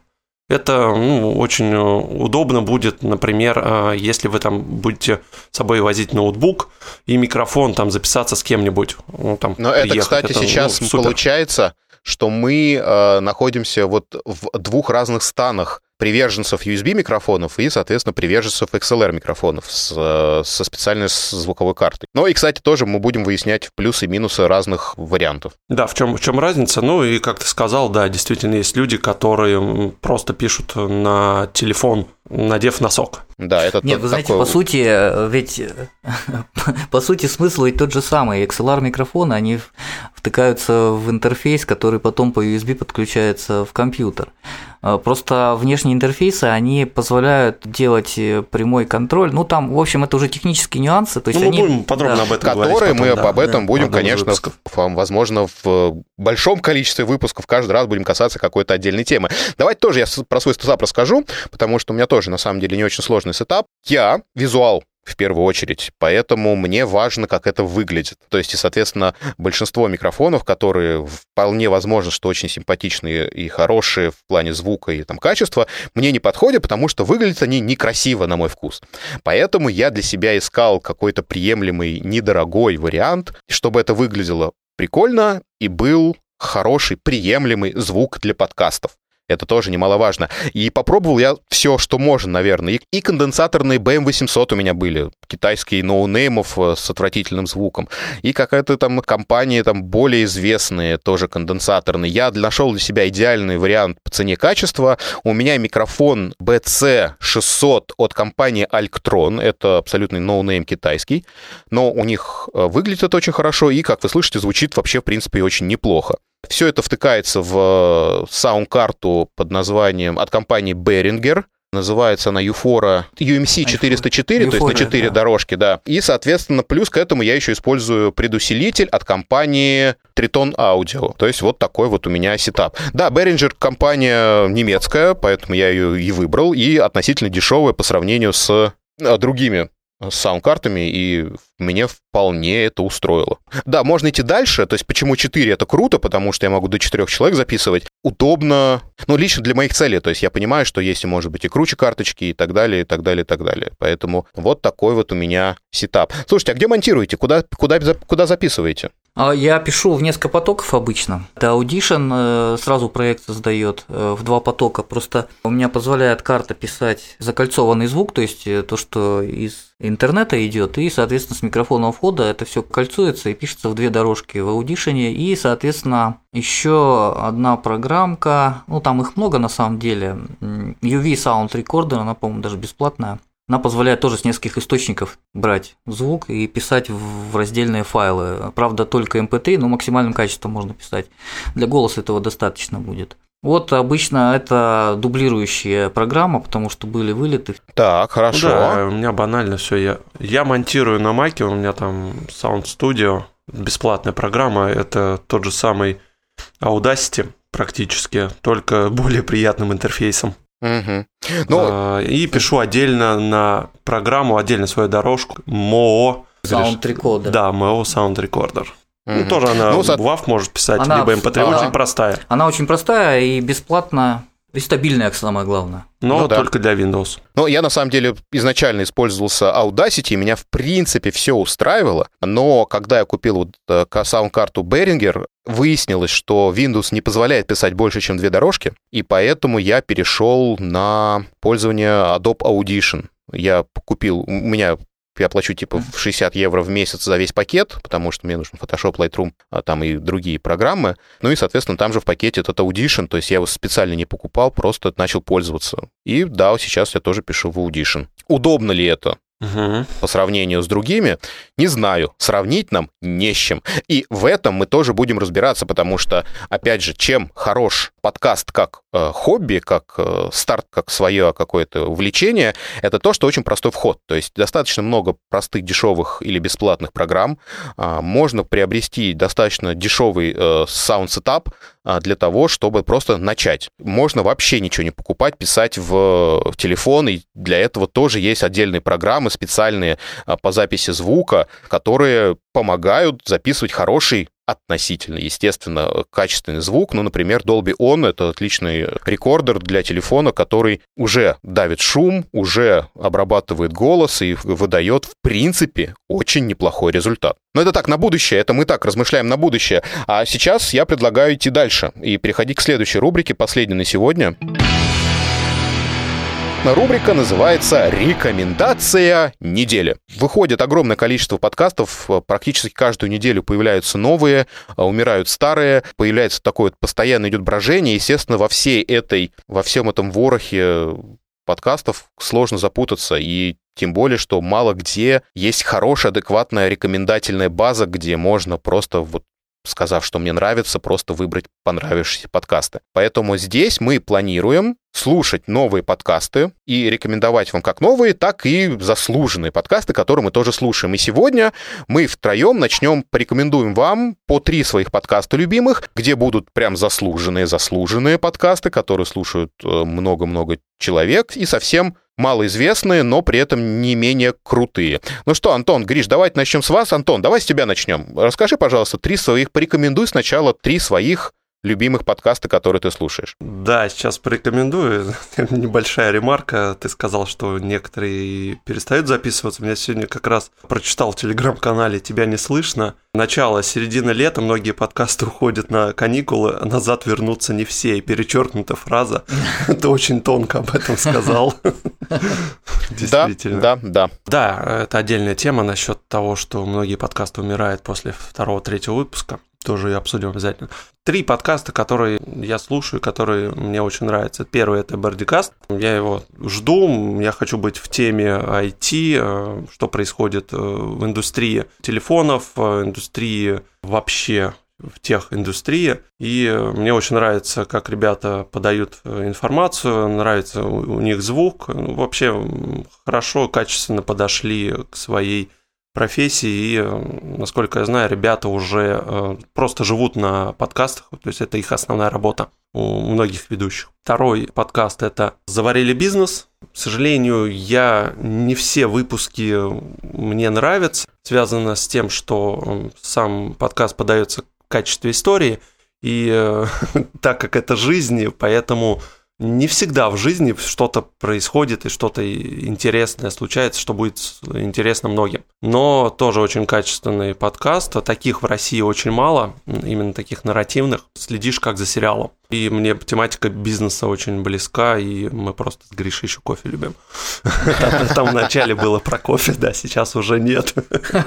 Это ну, очень удобно будет, например, а, если вы там будете с собой возить ноутбук и микрофон, там записаться с кем-нибудь. Ну, там, Но приехать. это, кстати, это, сейчас ну, получается, что мы э, находимся вот в двух разных станах приверженцев USB микрофонов и, соответственно, приверженцев XLR микрофонов с, э, со специальной звуковой картой. Ну и, кстати, тоже мы будем выяснять плюсы и минусы разных вариантов. Да, в чем, в чем разница? Ну и, как ты сказал, да, действительно есть люди, которые просто пишут на телефон надев носок. Да, это Нет, вы знаете, такой... по сути, ведь по сути смысл ведь тот же самый. XLR микрофоны, они втыкаются в интерфейс, который потом по USB подключается в компьютер. Э, просто внешние интерфейсы, они позволяют делать э, прямой контроль. Ну, там, в общем, это уже технические нюансы. То есть ну, они... мы будем подробно да. об этом Которые говорить. Которые мы да, об этом да, будем, конечно, в, возможно, в большом количестве выпусков каждый раз будем касаться какой-то отдельной темы. Давайте тоже я про свой setup расскажу, потому что у меня тоже, на самом деле, не очень сложный setup. Я визуал в первую очередь. Поэтому мне важно, как это выглядит. То есть, и, соответственно, большинство микрофонов, которые вполне возможно, что очень симпатичные и хорошие в плане звука и там качества, мне не подходят, потому что выглядят они некрасиво, на мой вкус. Поэтому я для себя искал какой-то приемлемый, недорогой вариант, чтобы это выглядело прикольно и был хороший, приемлемый звук для подкастов. Это тоже немаловажно. И попробовал я все, что можно, наверное. И, и конденсаторные BM800 у меня были, китайские ноунеймов э, с отвратительным звуком. И какая-то там компания, там более известные, тоже конденсаторные. Я нашел для себя идеальный вариант по цене качества. У меня микрофон BC600 от компании Alctron. Это абсолютный ноунейм китайский. Но у них э, выглядит это очень хорошо и, как вы слышите, звучит вообще, в принципе, очень неплохо. Все это втыкается в э, саунд-карту под названием от компании Behringer. Называется она Юфора UMC 404, Euphoria, то есть на 4 да. дорожки, да. И, соответственно, плюс к этому я еще использую предусилитель от компании Triton Audio. То есть вот такой вот у меня сетап. Да, Behringer компания немецкая, поэтому я ее и выбрал, и относительно дешевая по сравнению с э, другими с саунд-картами, и мне вполне это устроило. Да, можно идти дальше, то есть почему 4 это круто, потому что я могу до 4 человек записывать, удобно, ну, лично для моих целей, то есть я понимаю, что есть, может быть, и круче карточки, и так далее, и так далее, и так далее. Поэтому вот такой вот у меня сетап. Слушайте, а где монтируете? Куда, куда, куда записываете? А я пишу в несколько потоков обычно. Это Audition э, сразу проект создает э, в два потока. Просто у меня позволяет карта писать закольцованный звук, то есть э, то, что из интернета идет, и, соответственно, с микрофона входа это все кольцуется и пишется в две дорожки в Audition. И, соответственно, еще одна программка, ну там их много на самом деле, UV Sound Recorder, она, по-моему, даже бесплатная. Она позволяет тоже с нескольких источников брать звук и писать в раздельные файлы. Правда, только MP3, но максимальным качеством можно писать. Для голоса этого достаточно будет. Вот обычно это дублирующая программа, потому что были вылеты. Так, хорошо. Да, у меня банально все. Я, я монтирую на Маке, у меня там Sound Studio, бесплатная программа. Это тот же самый Audacity практически, только более приятным интерфейсом. Угу. Ну, а, и пишу отдельно на программу, отдельно свою дорожку МОО. Sound Recorder. Да, МОО Sound Recorder. Угу. Ну, тоже она ну, WAV может писать, она, либо MP3, она, очень простая. Она очень простая и бесплатно и стабильная, самое главное. Но ну, только да. для Windows. Ну, я на самом деле изначально использовался Audacity, и меня в принципе все устраивало, но когда я купил вот э, саунд-карту Behringer, выяснилось, что Windows не позволяет писать больше, чем две дорожки, и поэтому я перешел на пользование Adobe Audition. Я купил, у меня я плачу типа в 60 евро в месяц за весь пакет, потому что мне нужен Photoshop, Lightroom, а там и другие программы. Ну и, соответственно, там же в пакете этот Audition, то есть я его специально не покупал, просто начал пользоваться. И да, сейчас я тоже пишу в Audition. Удобно ли это? Угу. по сравнению с другими, не знаю. Сравнить нам не с чем. И в этом мы тоже будем разбираться, потому что, опять же, чем хорош подкаст как э, хобби, как э, старт, как свое какое-то увлечение, это то, что очень простой вход. То есть достаточно много простых, дешевых или бесплатных программ. Э, можно приобрести достаточно дешевый э, sound setup, для того, чтобы просто начать. Можно вообще ничего не покупать, писать в, в телефон, и для этого тоже есть отдельные программы специальные а, по записи звука, которые помогают записывать хороший относительно, естественно, качественный звук. Ну, например, Dolby On — это отличный рекордер для телефона, который уже давит шум, уже обрабатывает голос и выдает, в принципе, очень неплохой результат. Но это так, на будущее, это мы так размышляем на будущее. А сейчас я предлагаю идти дальше и переходить к следующей рубрике, последней на сегодня. Рубрика называется «Рекомендация недели». Выходит огромное количество подкастов, практически каждую неделю появляются новые, а умирают старые, появляется такое вот постоянно идет брожение. Естественно, во всей этой, во всем этом ворохе подкастов сложно запутаться, и тем более, что мало где есть хорошая, адекватная рекомендательная база, где можно просто вот сказав, что мне нравится, просто выбрать понравившиеся подкасты. Поэтому здесь мы планируем слушать новые подкасты и рекомендовать вам как новые, так и заслуженные подкасты, которые мы тоже слушаем. И сегодня мы втроем начнем, порекомендуем вам по три своих подкаста любимых, где будут прям заслуженные-заслуженные подкасты, которые слушают э, много-много человек, и совсем малоизвестные, но при этом не менее крутые. Ну что, Антон, Гриш, давайте начнем с вас. Антон, давай с тебя начнем. Расскажи, пожалуйста, три своих, порекомендуй сначала три своих любимых подкаста, которые ты слушаешь. Да, сейчас порекомендую. Небольшая ремарка. Ты сказал, что некоторые перестают записываться. Меня сегодня как раз прочитал в телеграм-канале «Тебя не слышно». Начало, середина лета, многие подкасты уходят на каникулы, а назад вернутся не все. И перечеркнута фраза. Ты очень тонко об этом сказал. Действительно. Да, да, да. Да, это отдельная тема насчет того, что многие подкасты умирают после второго-третьего выпуска тоже обсудим обязательно. Три подкаста, которые я слушаю, которые мне очень нравятся. Первый это Бардикаст. Я его жду, я хочу быть в теме IT, э, что происходит э, в индустрии телефонов, в индустрии вообще в тех индустрии. И мне очень нравится, как ребята подают информацию, нравится у них звук. Ну, вообще хорошо, качественно подошли к своей профессии, и, э, насколько я знаю, ребята уже э, просто живут на подкастах, то есть это их основная работа у многих ведущих. Второй подкаст – это «Заварили бизнес». К сожалению, я не все выпуски мне нравятся, связано с тем, что э, сам подкаст подается в качестве истории, и так как это жизнь, поэтому не всегда в жизни что-то происходит и что-то интересное случается, что будет интересно многим. Но тоже очень качественный подкаст. Таких в России очень мало, именно таких нарративных. Следишь как за сериалом. И мне тематика бизнеса очень близка, и мы просто с Гришей еще кофе любим. Там в начале было про кофе, да, сейчас уже нет.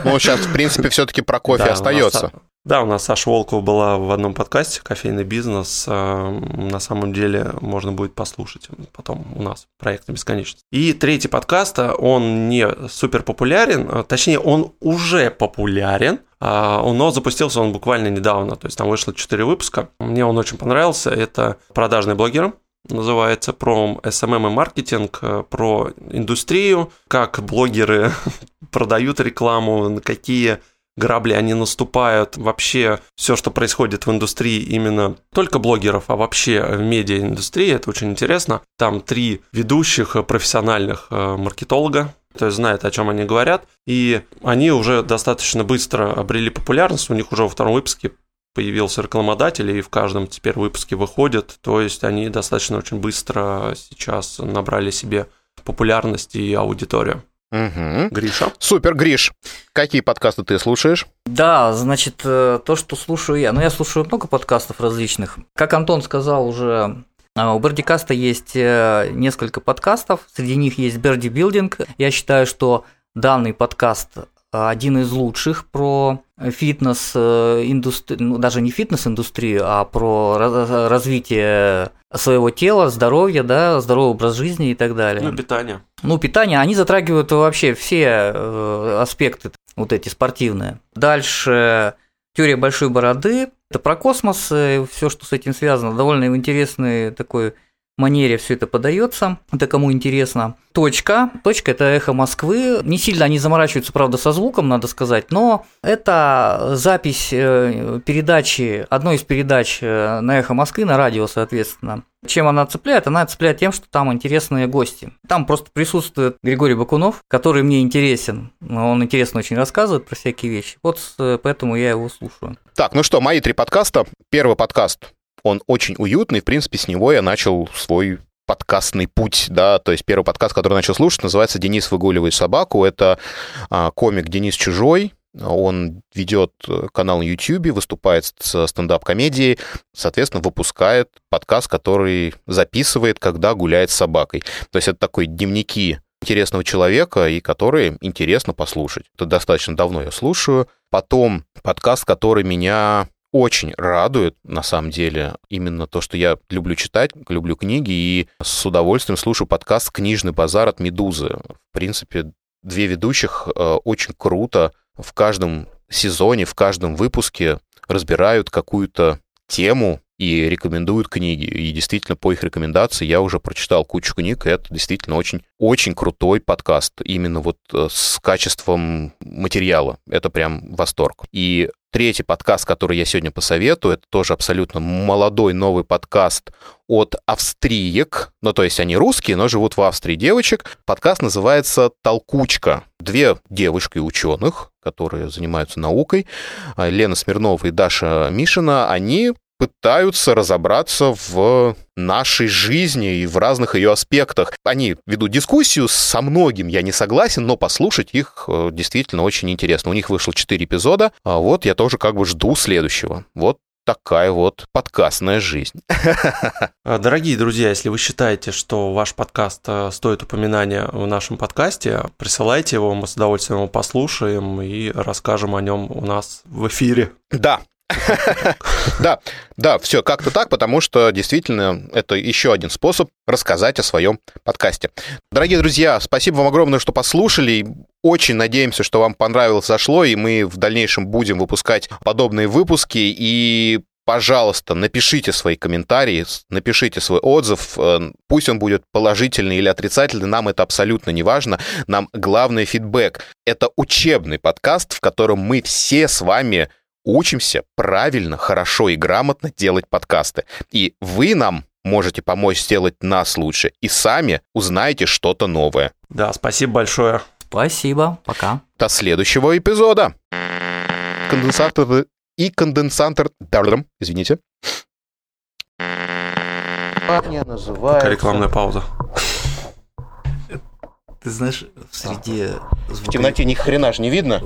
Ну, сейчас, в принципе, все-таки про кофе остается. Да, у нас Саша Волкова была в одном подкасте «Кофейный бизнес». Э, на самом деле можно будет послушать потом у нас проект «Бесконечность». И третий подкаст, э, он не супер популярен, э, точнее, он уже популярен, но запустился он буквально недавно, то есть там вышло 4 выпуска. Мне он очень понравился. Это «Продажный блогер», называется про SMM эм эм и маркетинг, про индустрию, как блогеры продают рекламу, какие грабли, они наступают. Вообще все, что происходит в индустрии именно только блогеров, а вообще в медиаиндустрии, это очень интересно. Там три ведущих профессиональных э, маркетолога, то есть знают, о чем они говорят, и они уже достаточно быстро обрели популярность, у них уже во втором выпуске появился рекламодатель, и в каждом теперь выпуске выходят, то есть они достаточно очень быстро сейчас набрали себе популярность и аудиторию. Угу. Гриша. Супер, Гриш. Какие подкасты ты слушаешь? Да, значит, э, то, что слушаю я. Ну, я слушаю много подкастов различных. Как Антон сказал уже, э, у Бердикаста есть э, несколько подкастов, среди них есть Берди Билдинг. Я считаю, что данный подкаст один из лучших про фитнес-индустрию, ну, даже не фитнес-индустрию, а про развитие своего тела, здоровья, да, здоровый образ жизни и так далее. Ну, питание. Ну, питание, они затрагивают вообще все э, аспекты вот эти спортивные. Дальше теория большой бороды. Это про космос, все, что с этим связано. Довольно интересный такой манере все это подается, это кому интересно. Точка. Точка – это эхо Москвы. Не сильно они заморачиваются, правда, со звуком, надо сказать, но это запись э, передачи, одной из передач э, на эхо Москвы, на радио, соответственно. Чем она цепляет? Она цепляет тем, что там интересные гости. Там просто присутствует Григорий Бакунов, который мне интересен. Он интересно очень рассказывает про всякие вещи. Вот э, поэтому я его слушаю. Так, ну что, мои три подкаста. Первый подкаст он очень уютный, в принципе, с него я начал свой подкастный путь, да, то есть первый подкаст, который начал слушать, называется «Денис выгуливает собаку», это а, комик Денис Чужой, он ведет канал на YouTube, выступает с стендап-комедией, соответственно, выпускает подкаст, который записывает, когда гуляет с собакой. То есть это такой дневники интересного человека, и которые интересно послушать. Это достаточно давно я слушаю. Потом подкаст, который меня очень радует, на самом деле, именно то, что я люблю читать, люблю книги и с удовольствием слушаю подкаст «Книжный базар» от «Медузы». В принципе, две ведущих э, очень круто в каждом сезоне, в каждом выпуске разбирают какую-то тему и рекомендуют книги. И действительно, по их рекомендации я уже прочитал кучу книг, и это действительно очень, очень крутой подкаст. Именно вот э, с качеством материала. Это прям восторг. И третий подкаст, который я сегодня посоветую, это тоже абсолютно молодой новый подкаст от австриек, ну то есть они русские, но живут в Австрии девочек. Подкаст называется «Толкучка». Две девушки ученых, которые занимаются наукой, Лена Смирнова и Даша Мишина, они пытаются разобраться в нашей жизни и в разных ее аспектах. Они ведут дискуссию, со многим я не согласен, но послушать их э, действительно очень интересно. У них вышло 4 эпизода, а вот я тоже как бы жду следующего. Вот такая вот подкастная жизнь. А, дорогие друзья, если вы считаете, что ваш подкаст э, стоит упоминания в нашем подкасте, присылайте его, мы с удовольствием его послушаем и расскажем о нем у нас в эфире. Да, да, да, все как-то так, потому что действительно это еще один способ рассказать о своем подкасте. Дорогие друзья, спасибо вам огромное, что послушали. Очень надеемся, что вам понравилось, зашло, и мы в дальнейшем будем выпускать подобные выпуски. И пожалуйста, напишите свои комментарии, напишите свой отзыв, э, пусть он будет положительный или отрицательный, нам это абсолютно не важно, нам главный фидбэк. Это учебный подкаст, в котором мы все с вами учимся правильно, хорошо и грамотно делать подкасты. И вы нам можете помочь сделать нас лучше и сами узнаете что-то новое. Да, спасибо большое. Спасибо, пока. До следующего эпизода. Конденсатор и конденсатор... Извините. Я называю... Рекламная пауза. Ты знаешь, в среде... В темноте ни хрена же не видно.